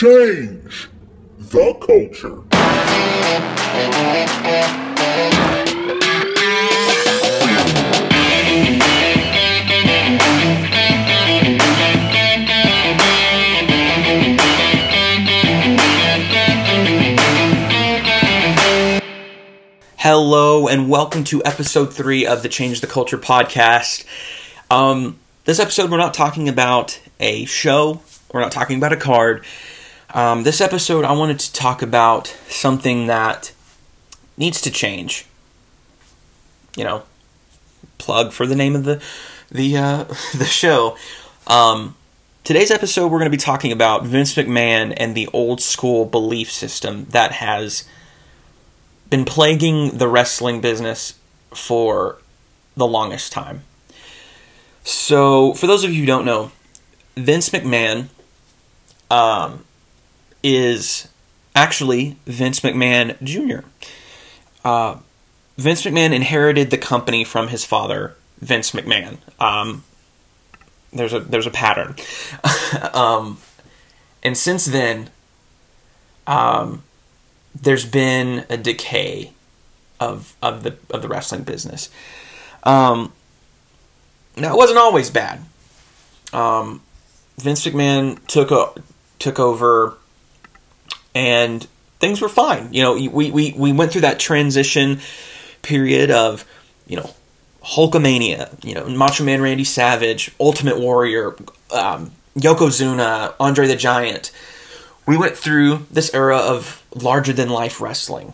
Change the culture. Hello and welcome to episode three of the Change the Culture podcast. Um, this episode, we're not talking about a show, we're not talking about a card. Um, this episode, I wanted to talk about something that needs to change. You know, plug for the name of the the uh, the show. Um, today's episode, we're going to be talking about Vince McMahon and the old school belief system that has been plaguing the wrestling business for the longest time. So, for those of you who don't know, Vince McMahon um, is actually Vince McMahon Jr. Uh, Vince McMahon inherited the company from his father, Vince McMahon. Um, there's a there's a pattern, um, and since then, um, there's been a decay of of the of the wrestling business. Um, now it wasn't always bad. Um, Vince McMahon took a, took over, and things were fine. You know, we we we went through that transition period of you know Hulkamania, you know Macho Man Randy Savage, Ultimate Warrior, um, Yokozuna, Andre the Giant we went through this era of larger than life wrestling.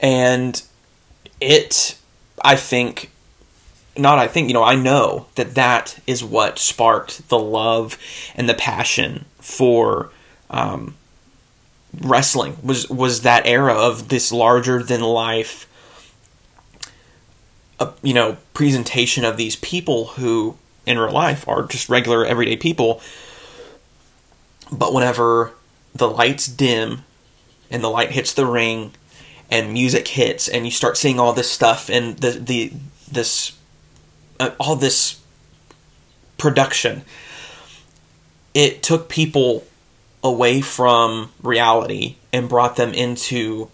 And it, I think, not I think, you know, I know that that is what sparked the love and the passion for um, wrestling was was that era of this larger than life uh, you know presentation of these people who in real life are just regular everyday people. But whenever the lights dim and the light hits the ring and music hits and you start seeing all this stuff and the the this uh, all this production it took people away from reality and brought them into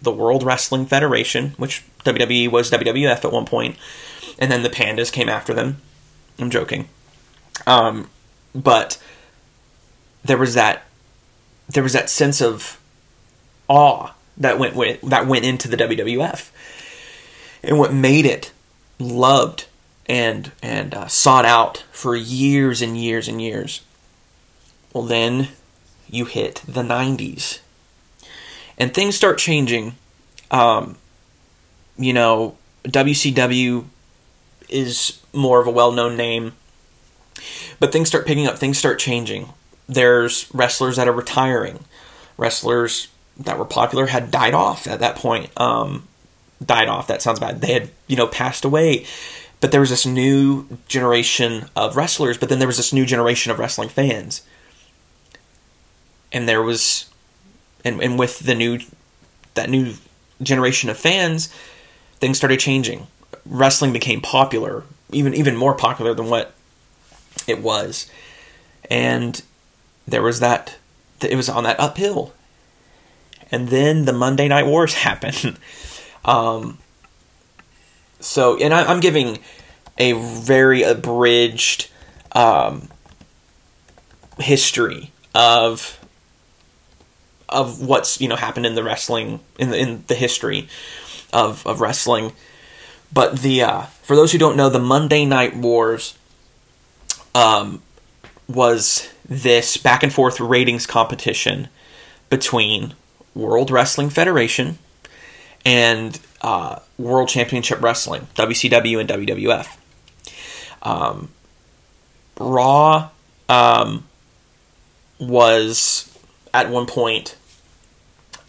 the World Wrestling Federation, which WWE was WWF at one point, and then the Pandas came after them. I'm joking. Um, but there was that there was that sense of awe that went with, that went into the WWF, and what made it loved and and uh, sought out for years and years and years. Well, then you hit the '90s, and things start changing. Um, you know, WCW is more of a well-known name, but things start picking up. Things start changing there's wrestlers that are retiring. Wrestlers that were popular had died off at that point. Um, died off. That sounds bad. They had you know passed away. But there was this new generation of wrestlers. But then there was this new generation of wrestling fans. And there was, and and with the new, that new generation of fans, things started changing. Wrestling became popular, even even more popular than what it was, and there was that it was on that uphill. And then the monday night wars happened. Um, so and I, am giving a very abridged um, history of of what's you know happened in the wrestling in the in the history of of wrestling but the uh, for those who don't know the monday night wars um, was this back and forth ratings competition between World Wrestling Federation and uh, World Championship Wrestling, WCW and WWF. Um, Raw um, was at one point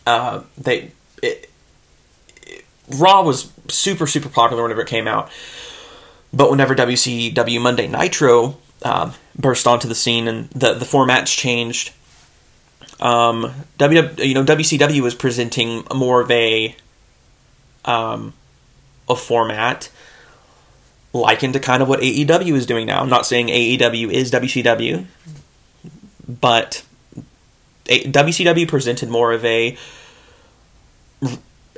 uh, they it, it, Raw was super super popular whenever it came out, but whenever WCW Monday Nitro um, burst onto the scene, and the the formats changed. Um, w, you know, WCW was presenting more of a um, a format likened to kind of what AEW is doing now. I'm not saying AEW is WCW, but WCW presented more of a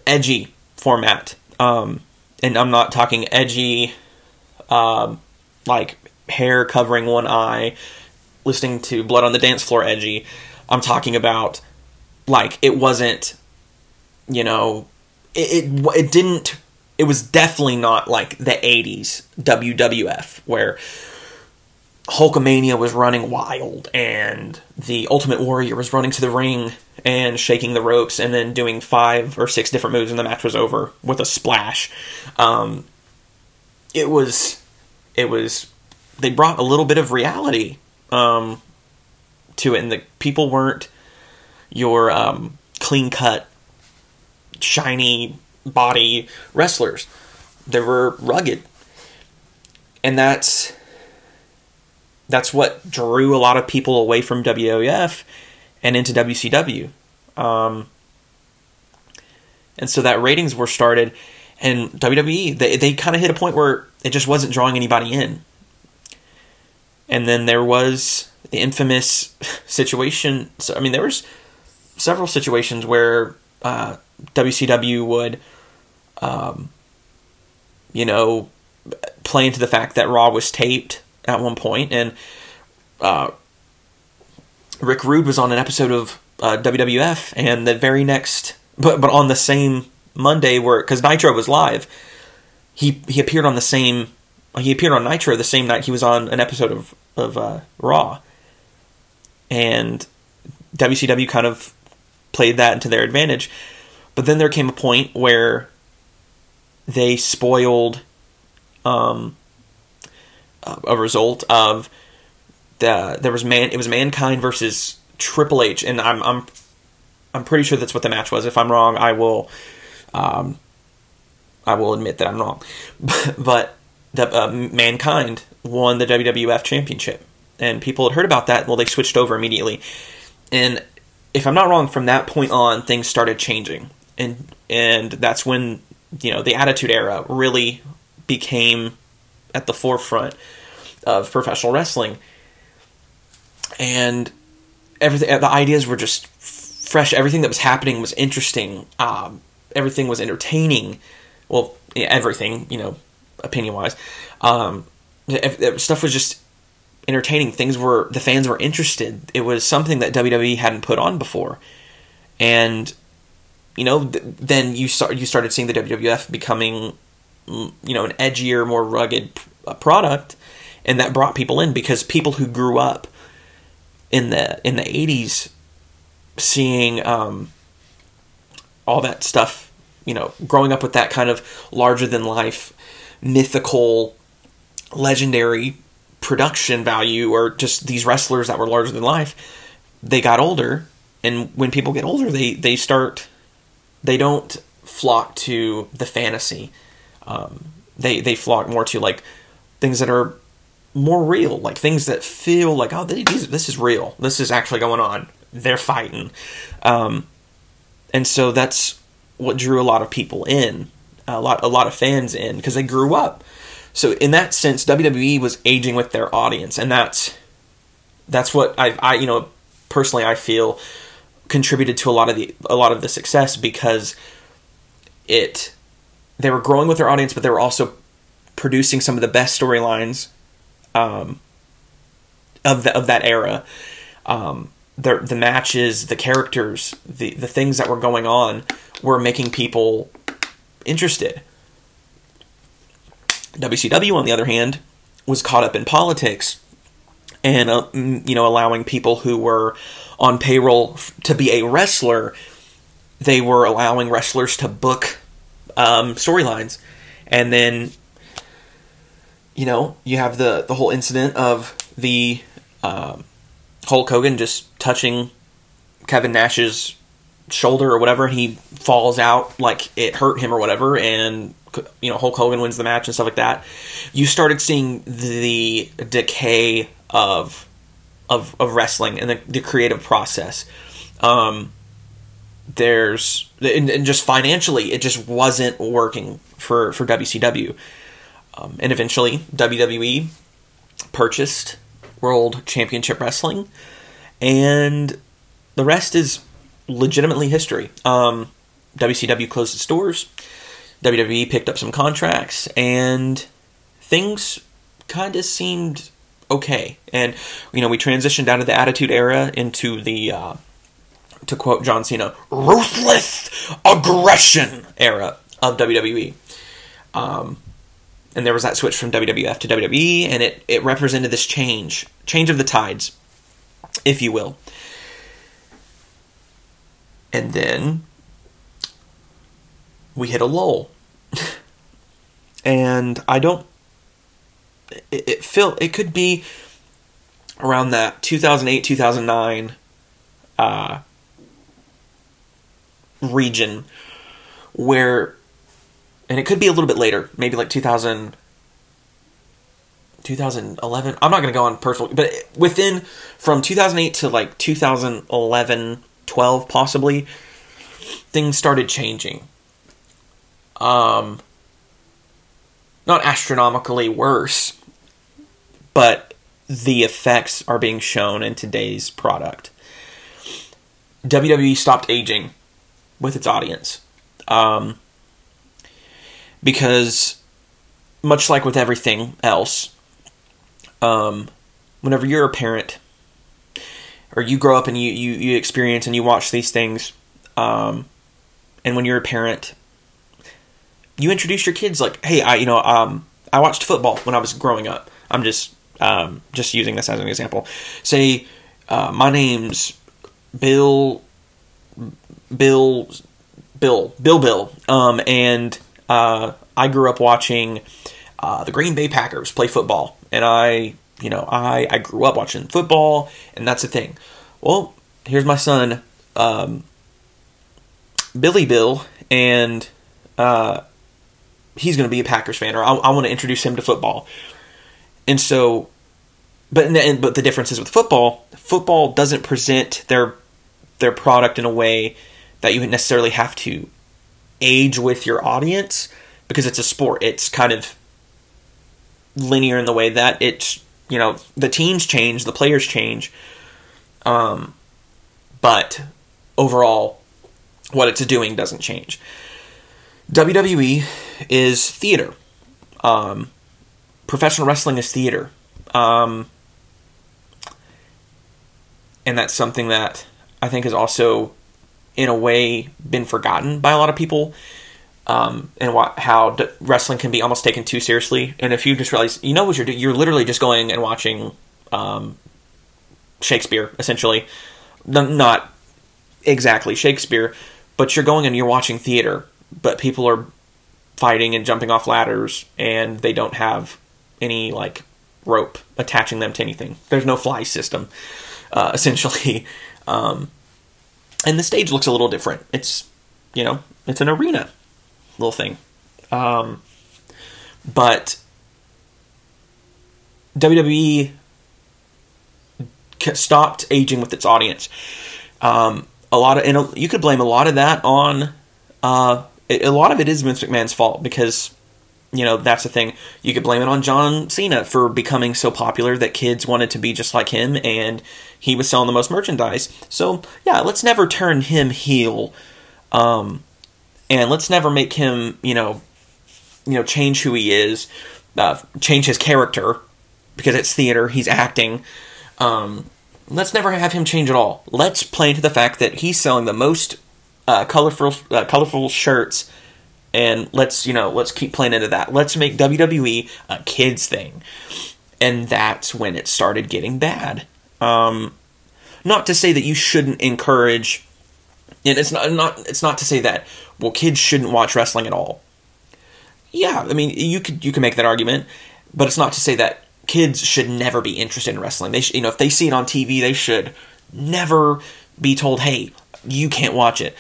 edgy format, um, and I'm not talking edgy, um, like hair covering one eye, listening to Blood on the Dance Floor edgy. I'm talking about like it wasn't, you know, it it, it didn't. It was definitely not like the '80s WWF where Hulkamania was running wild and the Ultimate Warrior was running to the ring and shaking the ropes and then doing five or six different moves and the match was over with a splash. Um, it was, it was, they brought a little bit of reality um, to it, and the people weren't your um, clean cut, shiny body wrestlers. They were rugged, and that's that's what drew a lot of people away from WWF and into WCW. Um, and so that ratings were started, and WWE they they kind of hit a point where it just wasn't drawing anybody in. And then there was the infamous situation. So, I mean, there was several situations where uh, WCW would, um, you know, play into the fact that Raw was taped at one point, and uh, Rick Rude was on an episode of uh, WWF, and the very next, but but on the same Monday, where because Nitro was live, he he appeared on the same, he appeared on Nitro the same night he was on an episode of of uh, Raw, and WCW kind of played that into their advantage, but then there came a point where they spoiled um, a result of the there was man it was mankind versus Triple H, and I'm I'm I'm pretty sure that's what the match was. If I'm wrong, I will um, I will admit that I'm wrong. but the uh, mankind won the WWF championship, and people had heard about that. Well, they switched over immediately, and if I'm not wrong, from that point on, things started changing, and and that's when you know the Attitude Era really became at the forefront of professional wrestling. And everything, the ideas were just fresh. Everything that was happening was interesting. Um, everything was entertaining. Well, everything, you know, opinion wise. Um, stuff was just entertaining. Things were, the fans were interested. It was something that WWE hadn't put on before. And, you know, th- then you start, you started seeing the WWF becoming you know an edgier, more rugged uh, product, and that brought people in because people who grew up in the in the '80s seeing um, all that stuff, you know, growing up with that kind of larger than life, mythical, legendary production value, or just these wrestlers that were larger than life, they got older, and when people get older, they they start they don't flock to the fantasy um, they they flock more to like things that are more real, like things that feel like oh these, this is real, this is actually going on. They're fighting, um, and so that's what drew a lot of people in, a lot a lot of fans in because they grew up. So in that sense, WWE was aging with their audience, and that's that's what I, I you know personally I feel contributed to a lot of the a lot of the success because it they were growing with their audience, but they were also producing some of the best storylines um, of the, of that era. Um, the the matches, the characters, the the things that were going on were making people interested. WCW, on the other hand, was caught up in politics and uh, you know allowing people who were on payroll to be a wrestler. They were allowing wrestlers to book um, storylines, and then you know you have the the whole incident of the um, Hulk Hogan just touching Kevin Nash's shoulder or whatever, and he falls out like it hurt him or whatever, and you know Hulk Hogan wins the match and stuff like that. You started seeing the decay of of of wrestling and the, the creative process. Um, there's and, and, just financially it just wasn't working for for WCW. Um, and eventually WWE purchased World Championship Wrestling, and the rest is legitimately history. Um, WCW closed its doors. WWE picked up some contracts, and things kind of seemed okay. And you know, we transitioned out of the Attitude Era into the, uh, to quote John Cena, ruthless aggression era of WWE. Um, and there was that switch from WWF to WWE, and it it represented this change, change of the tides, if you will. And then we hit a lull. and I don't it, it feel it could be around that 2008 2009 uh, region where and it could be a little bit later maybe like 2000 2011 i'm not going to go on personal but within from 2008 to like 2011 12 possibly things started changing. Um not astronomically worse but the effects are being shown in today's product. Wwe stopped aging with its audience um, because much like with everything else um, whenever you're a parent or you grow up and you, you, you experience and you watch these things, um, and when you're a parent, you introduce your kids like, hey, I you know um, I watched football when I was growing up. I'm just um, just using this as an example. Say uh, my name's Bill, Bill, Bill, Bill, Bill, um, and uh, I grew up watching uh, the Green Bay Packers play football, and I you know, I, I grew up watching football, and that's the thing. Well, here's my son, um, Billy Bill, and uh, he's going to be a Packers fan, or I, I want to introduce him to football. And so, but and, but the difference is with football, football doesn't present their their product in a way that you necessarily have to age with your audience because it's a sport. It's kind of linear in the way that it's you know the teams change, the players change, um, but overall, what it's doing doesn't change. WWE is theater. Um, professional wrestling is theater. Um, and that's something that I think is also, in a way, been forgotten by a lot of people um, and what, how d- wrestling can be almost taken too seriously. And if you just realize, you know what you're doing, you're literally just going and watching um, Shakespeare, essentially. N- not exactly Shakespeare, but you're going and you're watching theater, but people are fighting and jumping off ladders, and they don't have any like rope attaching them to anything. There's no fly system, uh, essentially. Um, and the stage looks a little different. It's you know, it's an arena little thing. Um, but WWE stopped aging with its audience. Um, a lot of, and you could blame a lot of that on, uh, a lot of it is Vince McMahon's fault because, you know, that's the thing. You could blame it on John Cena for becoming so popular that kids wanted to be just like him and he was selling the most merchandise. So, yeah, let's never turn him heel. Um, and let's never make him, you know, you know, change who he is, uh, change his character because it's theater. He's acting. Um, let's never have him change at all. Let's play into the fact that he's selling the most uh, colorful, uh, colorful shirts, and let's you know, let's keep playing into that. Let's make WWE a kids thing, and that's when it started getting bad. Um, not to say that you shouldn't encourage and it's not not it's not to say that well kids shouldn't watch wrestling at all. Yeah, I mean you could you can make that argument, but it's not to say that kids should never be interested in wrestling. They should, you know if they see it on TV, they should never be told, "Hey, you can't watch it."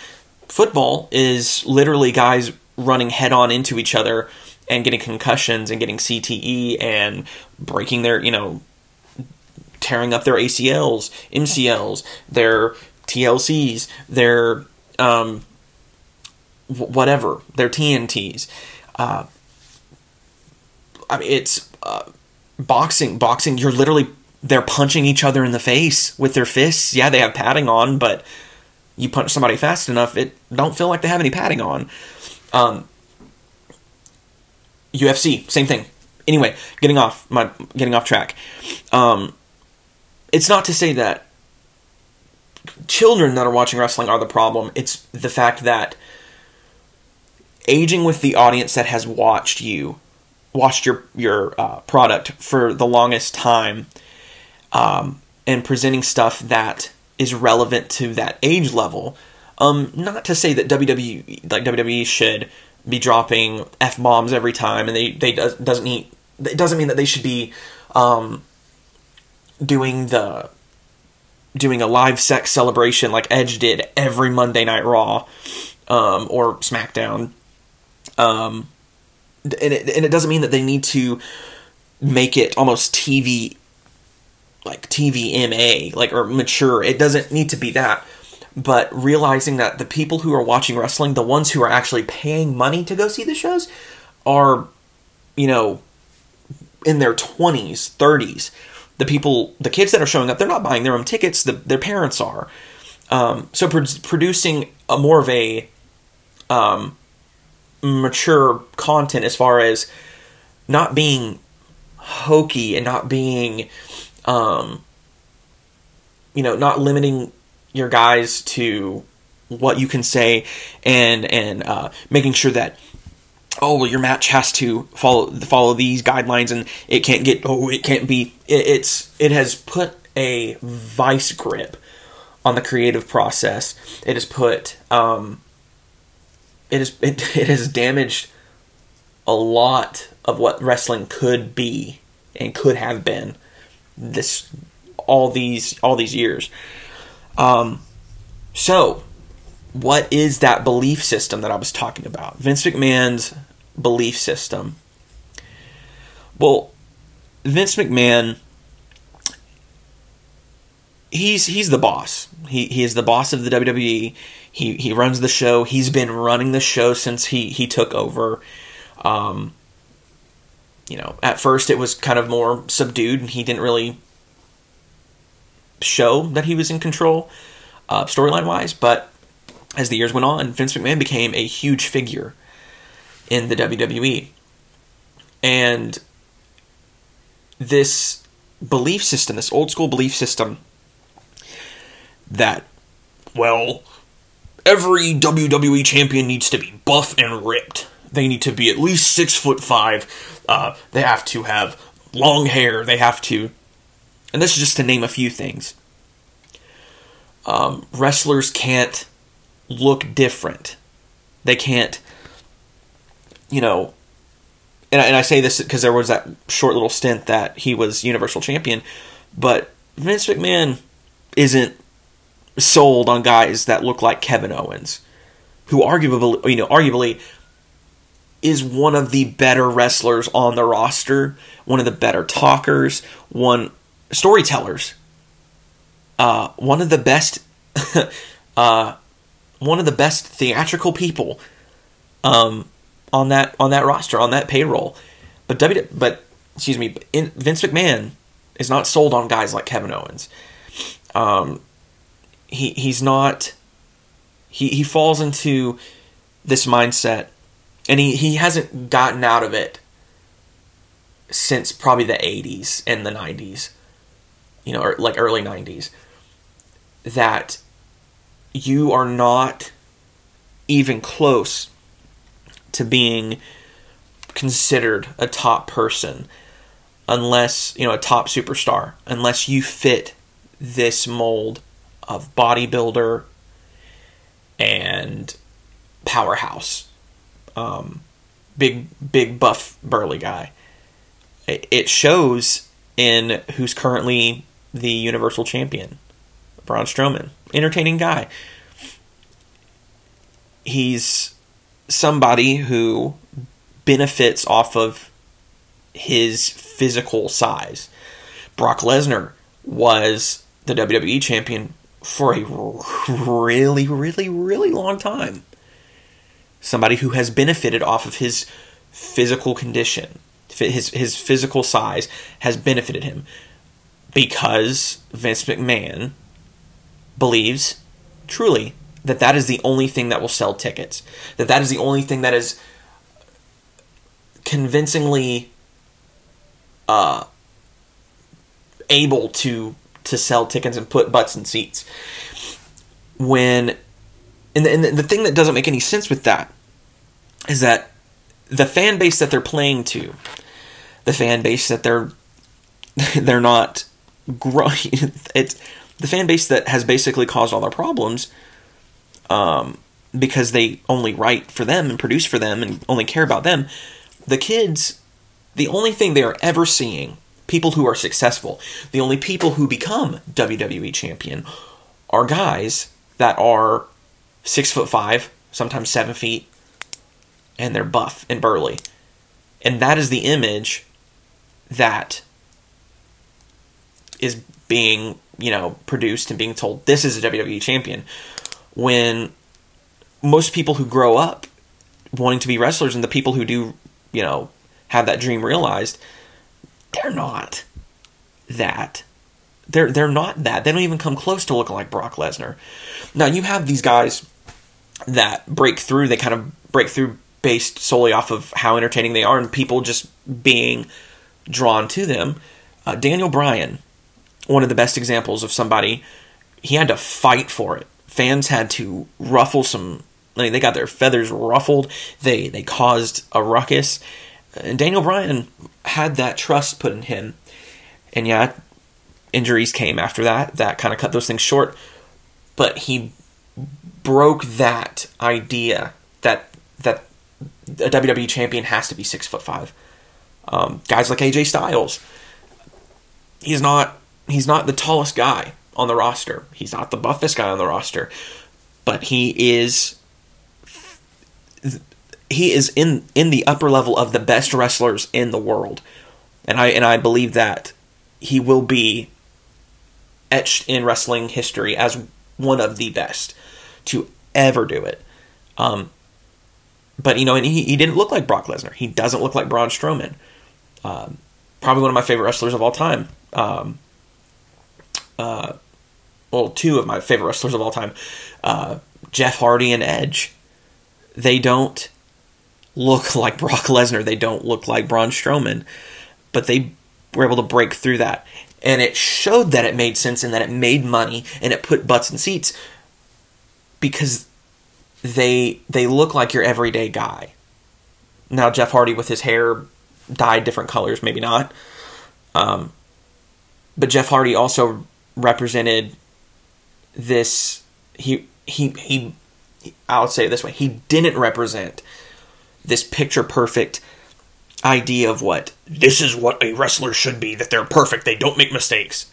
Football is literally guys running head on into each other and getting concussions and getting CTE and breaking their, you know, tearing up their ACLs, MCLs, their TLCs, their um, whatever, their TNTs. Uh, I mean, it's uh, boxing. Boxing, you're literally they're punching each other in the face with their fists. Yeah, they have padding on, but you punch somebody fast enough, it don't feel like they have any padding on. Um, UFC, same thing. Anyway, getting off my getting off track. Um, it's not to say that children that are watching wrestling are the problem. It's the fact that aging with the audience that has watched you, watched your your uh, product for the longest time, um, and presenting stuff that is relevant to that age level. Um, not to say that WWE like WWE should be dropping f bombs every time, and they they does, doesn't need it doesn't mean that they should be um, doing the doing a live sex celebration like Edge did every Monday Night Raw um, or SmackDown. Um, and it, and it doesn't mean that they need to make it almost TV like TVMA like or mature. It doesn't need to be that. But realizing that the people who are watching wrestling, the ones who are actually paying money to go see the shows, are, you know, in their 20s, 30s the people, the kids that are showing up, they're not buying their own tickets. The, their parents are. Um, so pro- producing a more of a um, mature content as far as not being hokey and not being, um, you know, not limiting your guys to what you can say and and uh, making sure that oh well your match has to follow follow these guidelines and it can't get oh it can't be it, it's it has put a vice grip on the creative process. It has put um it has it, it has damaged a lot of what wrestling could be and could have been this all these all these years um so what is that belief system that I was talking about? Vince McMahon's belief system. Well, Vince McMahon he's he's the boss. He he is the boss of the WWE. He he runs the show. He's been running the show since he he took over. Um you know, at first it was kind of more subdued and he didn't really show that he was in control uh, storyline wise, but as the years went on, Vince McMahon became a huge figure in the WWE. And this belief system, this old school belief system, that, well, every WWE champion needs to be buff and ripped. They need to be at least six foot five. Uh, they have to have long hair. They have to. And this is just to name a few things. Um, wrestlers can't look different. They can't, you know, and I, and I say this because there was that short little stint that he was Universal Champion, but Vince McMahon isn't sold on guys that look like Kevin Owens, who arguably, you know, arguably is one of the better wrestlers on the roster, one of the better talkers, one storytellers, uh, one of the best uh, one of the best theatrical people um, on that on that roster on that payroll. But W but excuse me, in, Vince McMahon is not sold on guys like Kevin Owens. Um, he he's not. He he falls into this mindset, and he he hasn't gotten out of it since probably the '80s and the '90s, you know, or like early '90s. That you are not even close to being considered a top person unless, you know, a top superstar, unless you fit this mold of bodybuilder and powerhouse. Um, big, big, buff, burly guy. It shows in who's currently the Universal Champion, Braun Strowman entertaining guy. He's somebody who benefits off of his physical size. Brock Lesnar was the WWE champion for a really, really, really long time. Somebody who has benefited off of his physical condition, his his physical size has benefited him. Because Vince McMahon believes truly that that is the only thing that will sell tickets. That that is the only thing that is convincingly uh, able to to sell tickets and put butts in seats. When and the, and the thing that doesn't make any sense with that is that the fan base that they're playing to, the fan base that they're they're not growing. It's the fan base that has basically caused all their problems. Um, because they only write for them and produce for them and only care about them. The kids, the only thing they are ever seeing, people who are successful, the only people who become WWE champion are guys that are six foot five, sometimes seven feet, and they're buff and burly. And that is the image that is being, you know, produced and being told this is a WWE champion. When most people who grow up wanting to be wrestlers and the people who do, you know, have that dream realized, they're not that. They're they're not that. They don't even come close to looking like Brock Lesnar. Now you have these guys that break through, they kind of break through based solely off of how entertaining they are and people just being drawn to them. Uh, Daniel Bryan, one of the best examples of somebody, he had to fight for it. Fans had to ruffle some. I mean, they got their feathers ruffled. They they caused a ruckus. And Daniel Bryan had that trust put in him. And yeah, injuries came after that. That kind of cut those things short. But he broke that idea that that a WWE champion has to be six foot five. Um, guys like AJ Styles, he's not he's not the tallest guy on the roster. He's not the buffest guy on the roster, but he is he is in in the upper level of the best wrestlers in the world, and I and I believe that he will be etched in wrestling history as one of the best to ever do it. Um, but you know, and he, he didn't look like Brock Lesnar. He doesn't look like Braun Strowman. Um, probably one of my favorite wrestlers of all time. Um, uh, well, two of my favorite wrestlers of all time, uh, Jeff Hardy and Edge. They don't look like Brock Lesnar. They don't look like Braun Strowman, but they were able to break through that, and it showed that it made sense and that it made money and it put butts in seats because they they look like your everyday guy. Now Jeff Hardy with his hair dyed different colors, maybe not. Um, but Jeff Hardy also represented this. He he he. I'll say it this way: he didn't represent this picture perfect idea of what this is what a wrestler should be that they're perfect they don't make mistakes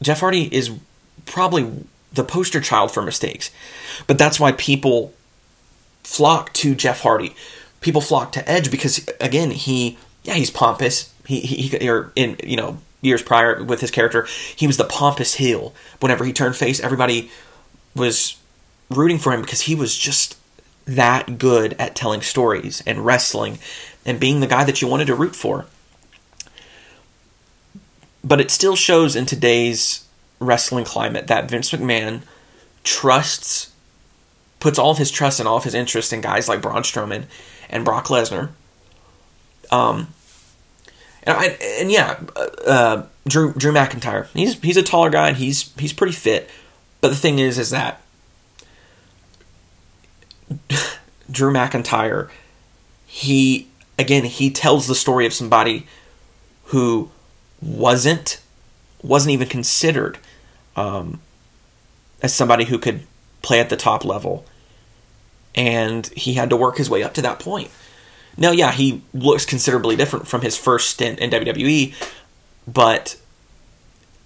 jeff hardy is probably the poster child for mistakes. But that's why people flock to Jeff Hardy. People flock to Edge because again, he yeah, he's pompous. He he or in you know years prior with his character, he was the pompous heel. Whenever he turned face, everybody was rooting for him because he was just that good at telling stories and wrestling and being the guy that you wanted to root for. But it still shows in today's wrestling climate that Vince McMahon trusts, puts all of his trust and all of his interest in guys like Braun Strowman and Brock Lesnar. Um, and I and yeah, uh, uh, Drew Drew McIntyre. He's he's a taller guy and he's he's pretty fit. But the thing is, is that Drew McIntyre, he again he tells the story of somebody who wasn't wasn't even considered um, as somebody who could play at the top level. And he had to work his way up to that point. Now, yeah, he looks considerably different from his first stint in WWE, but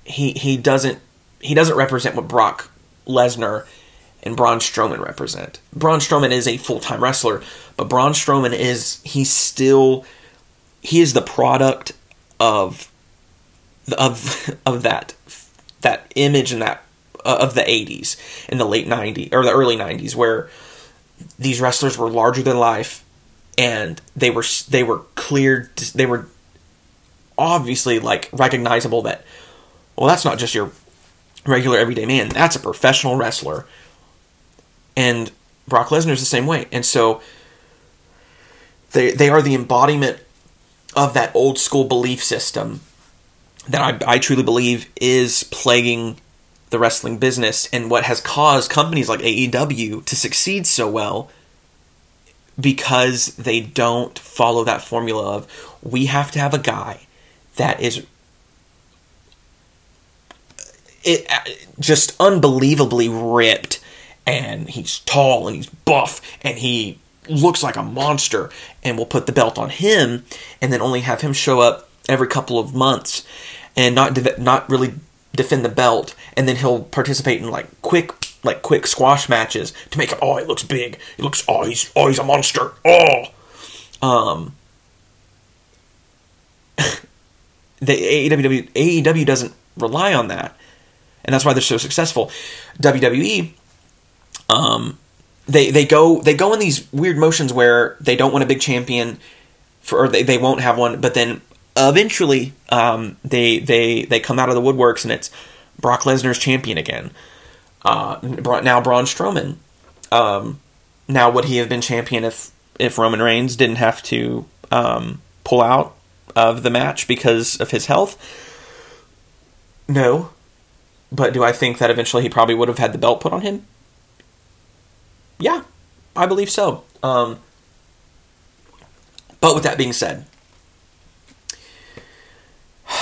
he he doesn't he doesn't represent what Brock Lesnar and Braun Strowman represent. Braun Strowman is a full time wrestler, but Braun Strowman is he's still he is the product of of of that that image and that uh, of the 80s in the late 90s or the early 90s where these wrestlers were larger than life and they were they were cleared they were obviously like recognizable that well that's not just your regular everyday man that's a professional wrestler. And Brock Lesnar's the same way. And so they they are the embodiment of that old school belief system that I, I truly believe is plaguing the wrestling business and what has caused companies like AEW to succeed so well because they don't follow that formula of we have to have a guy that is it uh, just unbelievably ripped and he's tall and he's buff and he looks like a monster and we'll put the belt on him and then only have him show up every couple of months and not de- not really defend the belt and then he'll participate in like quick like quick squash matches to make it oh it looks big. It looks oh he's oh he's a monster. Oh. Um the AEW AEW doesn't rely on that. And that's why they're so successful. WWE um they they go they go in these weird motions where they don't want a big champion for or they, they won't have one but then eventually um, they they they come out of the woodworks and it's Brock Lesnar's champion again uh, now Braun Strowman. Um, now would he have been champion if if Roman Reigns didn't have to um, pull out of the match because of his health? No. But do I think that eventually he probably would have had the belt put on him? Yeah, I believe so. Um, but with that being said,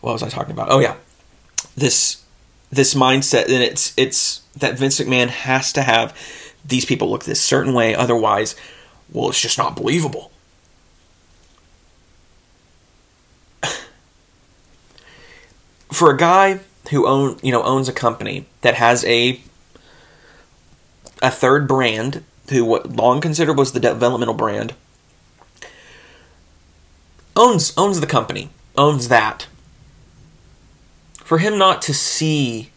what was I talking about? Oh yeah, this this mindset, and it's it's that Vince McMahon has to have these people look this certain way, otherwise, well, it's just not believable. For a guy who own you know owns a company that has a a third brand, who what long considered was the developmental brand, owns owns the company, owns that. For him not to see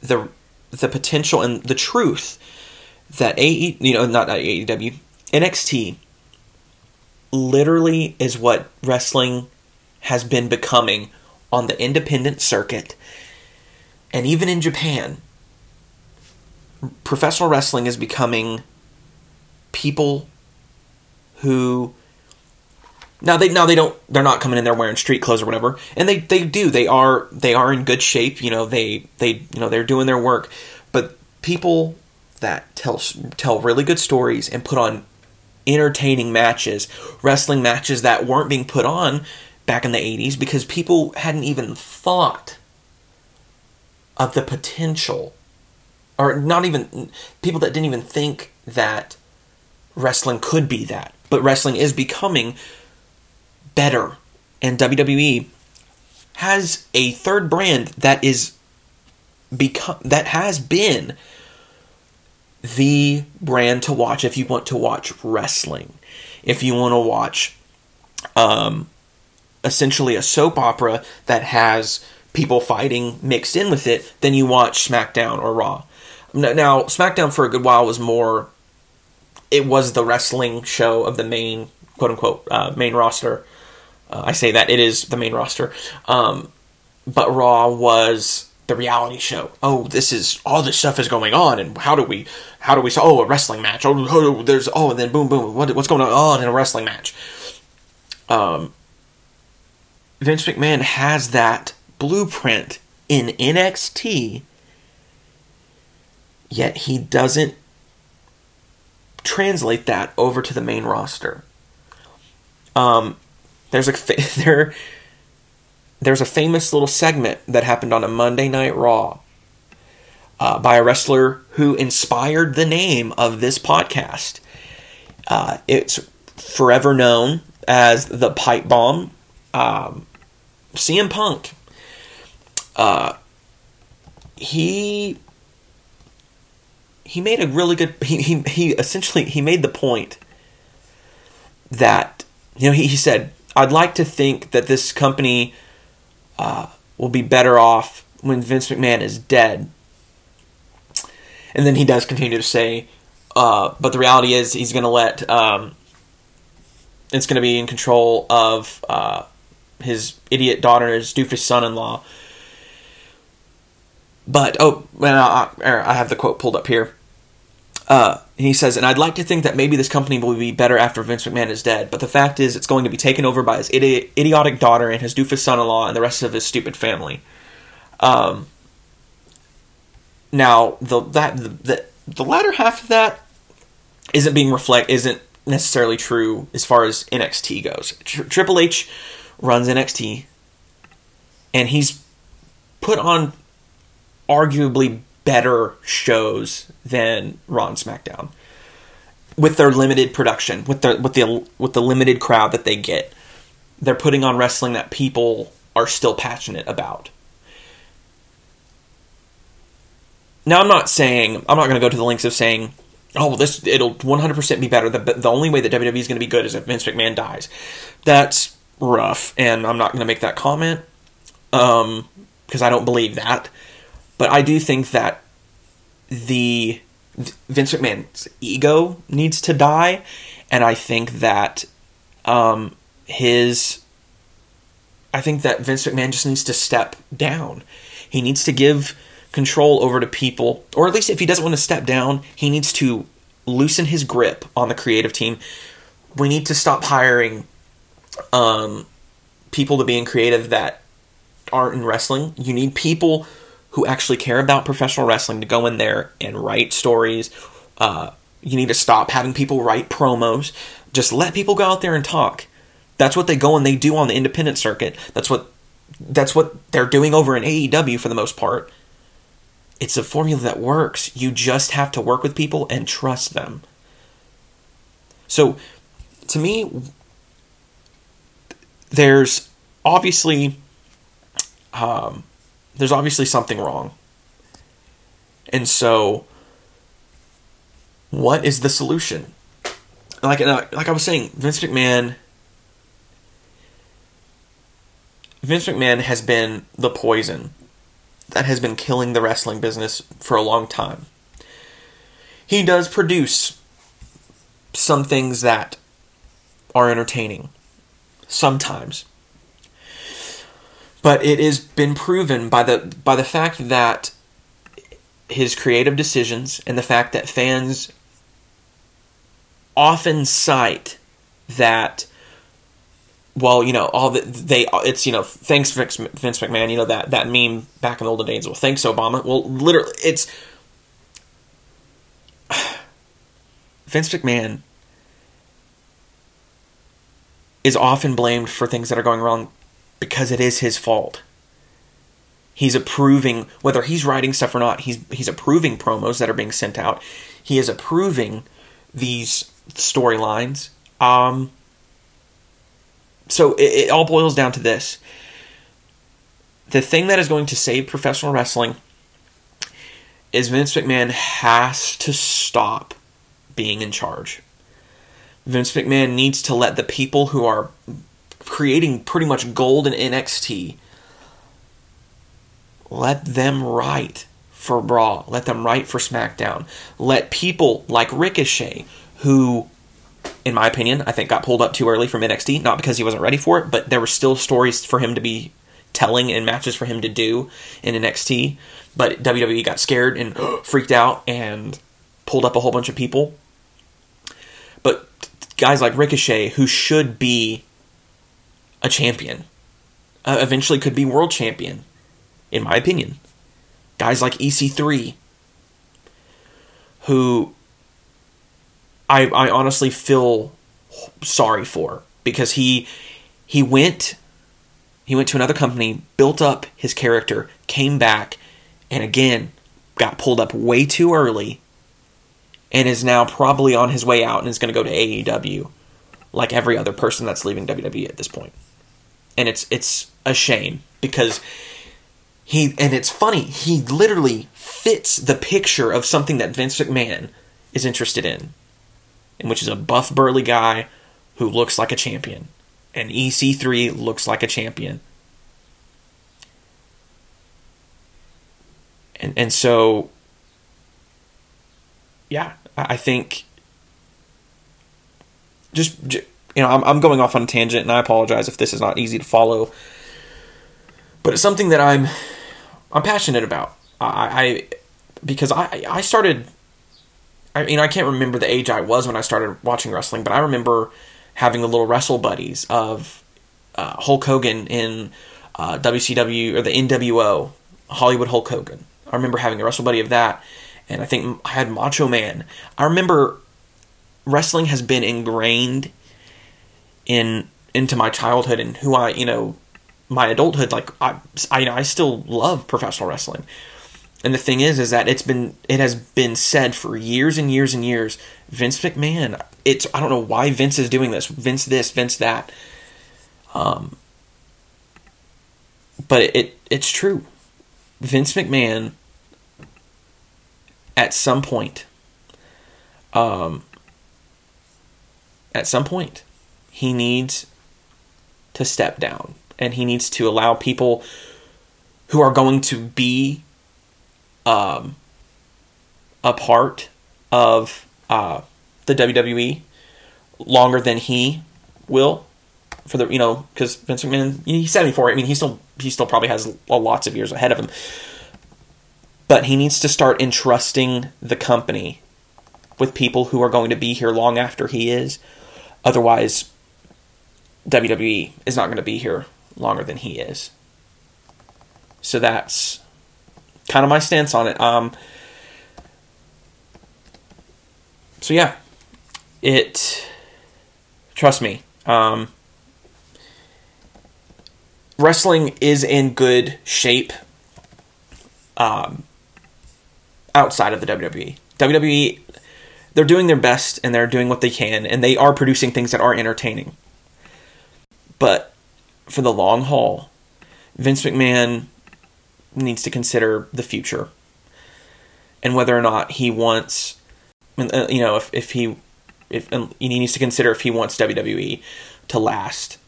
the the potential and the truth that AE, you know, not AEW, NXT literally is what wrestling has been becoming on the independent circuit. And even in Japan professional wrestling is becoming people who now they now they don't they're not coming in there wearing street clothes or whatever. And they they do. They are they are in good shape you know they they you know they're doing their work. But people that tell tell really good stories and put on entertaining matches wrestling matches that weren't being put on back in the 80s because people hadn't even thought of the potential or not even people that didn't even think that wrestling could be that. But wrestling is becoming better. And WWE has a third brand that is become that has been the brand to watch if you want to watch wrestling. If you want to watch um essentially a soap opera that has people fighting mixed in with it, then you watch SmackDown or Raw. Now, SmackDown for a good while was more. It was the wrestling show of the main quote unquote uh, main roster. Uh, I say that it is the main roster, um, but Raw was the reality show. Oh, this is all this stuff is going on, and how do we how do we oh a wrestling match? Oh, oh there's oh, and then boom boom, what, what's going on? Oh, in a wrestling match. Um, Vince McMahon has that blueprint in NXT yet he doesn't translate that over to the main roster. Um, there's a fa- there there's a famous little segment that happened on a Monday Night Raw uh, by a wrestler who inspired the name of this podcast. Uh, it's forever known as the Pipe Bomb. Um, CM Punk. Uh, he he made a really good he, he, he essentially he made the point that you know he, he said i'd like to think that this company uh, will be better off when vince mcmahon is dead and then he does continue to say uh, but the reality is he's going to let um, it's going to be in control of uh, his idiot daughter, his doofus son-in-law. But oh, and I, I have the quote pulled up here. Uh, he says, and I'd like to think that maybe this company will be better after Vince McMahon is dead, but the fact is, it's going to be taken over by his idi- idiotic daughter and his doofus son-in-law and the rest of his stupid family. Um, now, the that the, the the latter half of that isn't being reflect isn't necessarily true as far as NXT goes. Tr- Triple H runs NXT, and he's put on arguably better shows than Raw and SmackDown with their limited production, with the with the with the limited crowd that they get. They're putting on wrestling that people are still passionate about. Now, I'm not saying I'm not going to go to the lengths of saying, "Oh, well, this it'll 100% be better." The, the only way that WWE is going to be good is if Vince McMahon dies. That's rough, and I'm not going to make that comment um, because I don't believe that. But I do think that the Vince McMahon's ego needs to die, and I think that um, his I think that Vince McMahon just needs to step down. He needs to give control over to people, or at least if he doesn't want to step down, he needs to loosen his grip on the creative team. We need to stop hiring um, people to be in creative that aren't in wrestling. You need people who actually care about professional wrestling to go in there and write stories. Uh, you need to stop having people write promos. Just let people go out there and talk. That's what they go and they do on the independent circuit. That's what that's what they're doing over in AEW for the most part. It's a formula that works. You just have to work with people and trust them. So, to me, there's obviously um, there's obviously something wrong. And so, what is the solution? Like uh, like I was saying, Vince McMahon. Vince McMahon has been the poison that has been killing the wrestling business for a long time. He does produce some things that are entertaining sometimes. But it has been proven by the by the fact that his creative decisions and the fact that fans often cite that well, you know, all the they it's you know, thanks Vince McMahon, you know that that meme back in the olden days. Well, thanks Obama. Well, literally, it's Vince McMahon is often blamed for things that are going wrong because it is his fault. He's approving whether he's writing stuff or not. He's he's approving promos that are being sent out. He is approving these storylines. Um, so it, it all boils down to this: the thing that is going to save professional wrestling is Vince McMahon has to stop being in charge. Vince McMahon needs to let the people who are creating pretty much gold in NXT let them write for Raw. Let them write for SmackDown. Let people like Ricochet, who, in my opinion, I think got pulled up too early from NXT, not because he wasn't ready for it, but there were still stories for him to be telling and matches for him to do in NXT. But WWE got scared and freaked out and pulled up a whole bunch of people. But guys like Ricochet, who should be a champion, uh, eventually could be world champion, in my opinion. Guys like EC3, who I, I honestly feel sorry for because he he went he went to another company, built up his character, came back, and again got pulled up way too early and is now probably on his way out and is going to go to AEW like every other person that's leaving WWE at this point. And it's it's a shame because he and it's funny, he literally fits the picture of something that Vince McMahon is interested in. And which is a buff burly guy who looks like a champion. And EC3 looks like a champion. And and so yeah, I think just you know, I'm, I'm going off on a tangent, and I apologize if this is not easy to follow. But it's something that I'm I'm passionate about. I, I because I I started. I mean, I can't remember the age I was when I started watching wrestling, but I remember having the little wrestle buddies of uh, Hulk Hogan in uh, WCW or the NWO, Hollywood Hulk Hogan. I remember having a wrestle buddy of that, and I think I had Macho Man. I remember wrestling has been ingrained in into my childhood and who I you know my adulthood. Like I I, I still love professional wrestling. And the thing is, is that it's been it has been said for years and years and years. Vince McMahon, it's I don't know why Vince is doing this. Vince this, Vince that. Um, but it, it it's true. Vince McMahon, at some point, um, at some point, he needs to step down and he needs to allow people who are going to be um, a part of uh, the WWE longer than he will for the you know because Vince McMahon he's 74 I mean he still he still probably has lots of years ahead of him. But he needs to start entrusting the company with people who are going to be here long after he is. Otherwise WWE is not going to be here longer than he is. So that's kind of my stance on it. Um, so yeah, it. Trust me, um, wrestling is in good shape. Um, outside of the WWE, WWE, they're doing their best and they're doing what they can, and they are producing things that are entertaining. But for the long haul, Vince McMahon needs to consider the future and whether or not he wants, uh, you know, if, if he, if he needs to consider if he wants WWE to last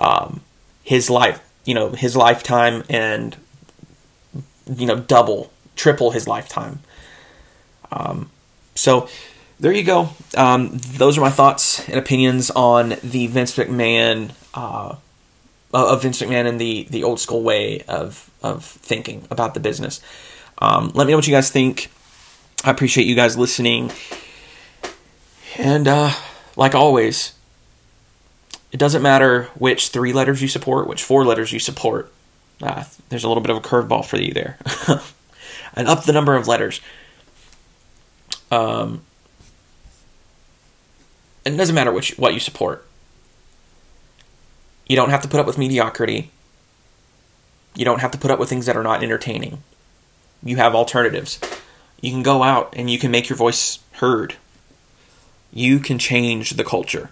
um, his life, you know, his lifetime and, you know, double, triple his lifetime. Um, so there you go. Um, those are my thoughts and opinions on the Vince McMahon, uh, of Vince McMahon and the the old school way of of thinking about the business. Um, let me know what you guys think. I appreciate you guys listening. And uh, like always, it doesn't matter which three letters you support, which four letters you support. Uh, there's a little bit of a curveball for you there. and up the number of letters. Um, it doesn't matter which what you support. You don't have to put up with mediocrity. You don't have to put up with things that are not entertaining. You have alternatives. You can go out and you can make your voice heard. You can change the culture.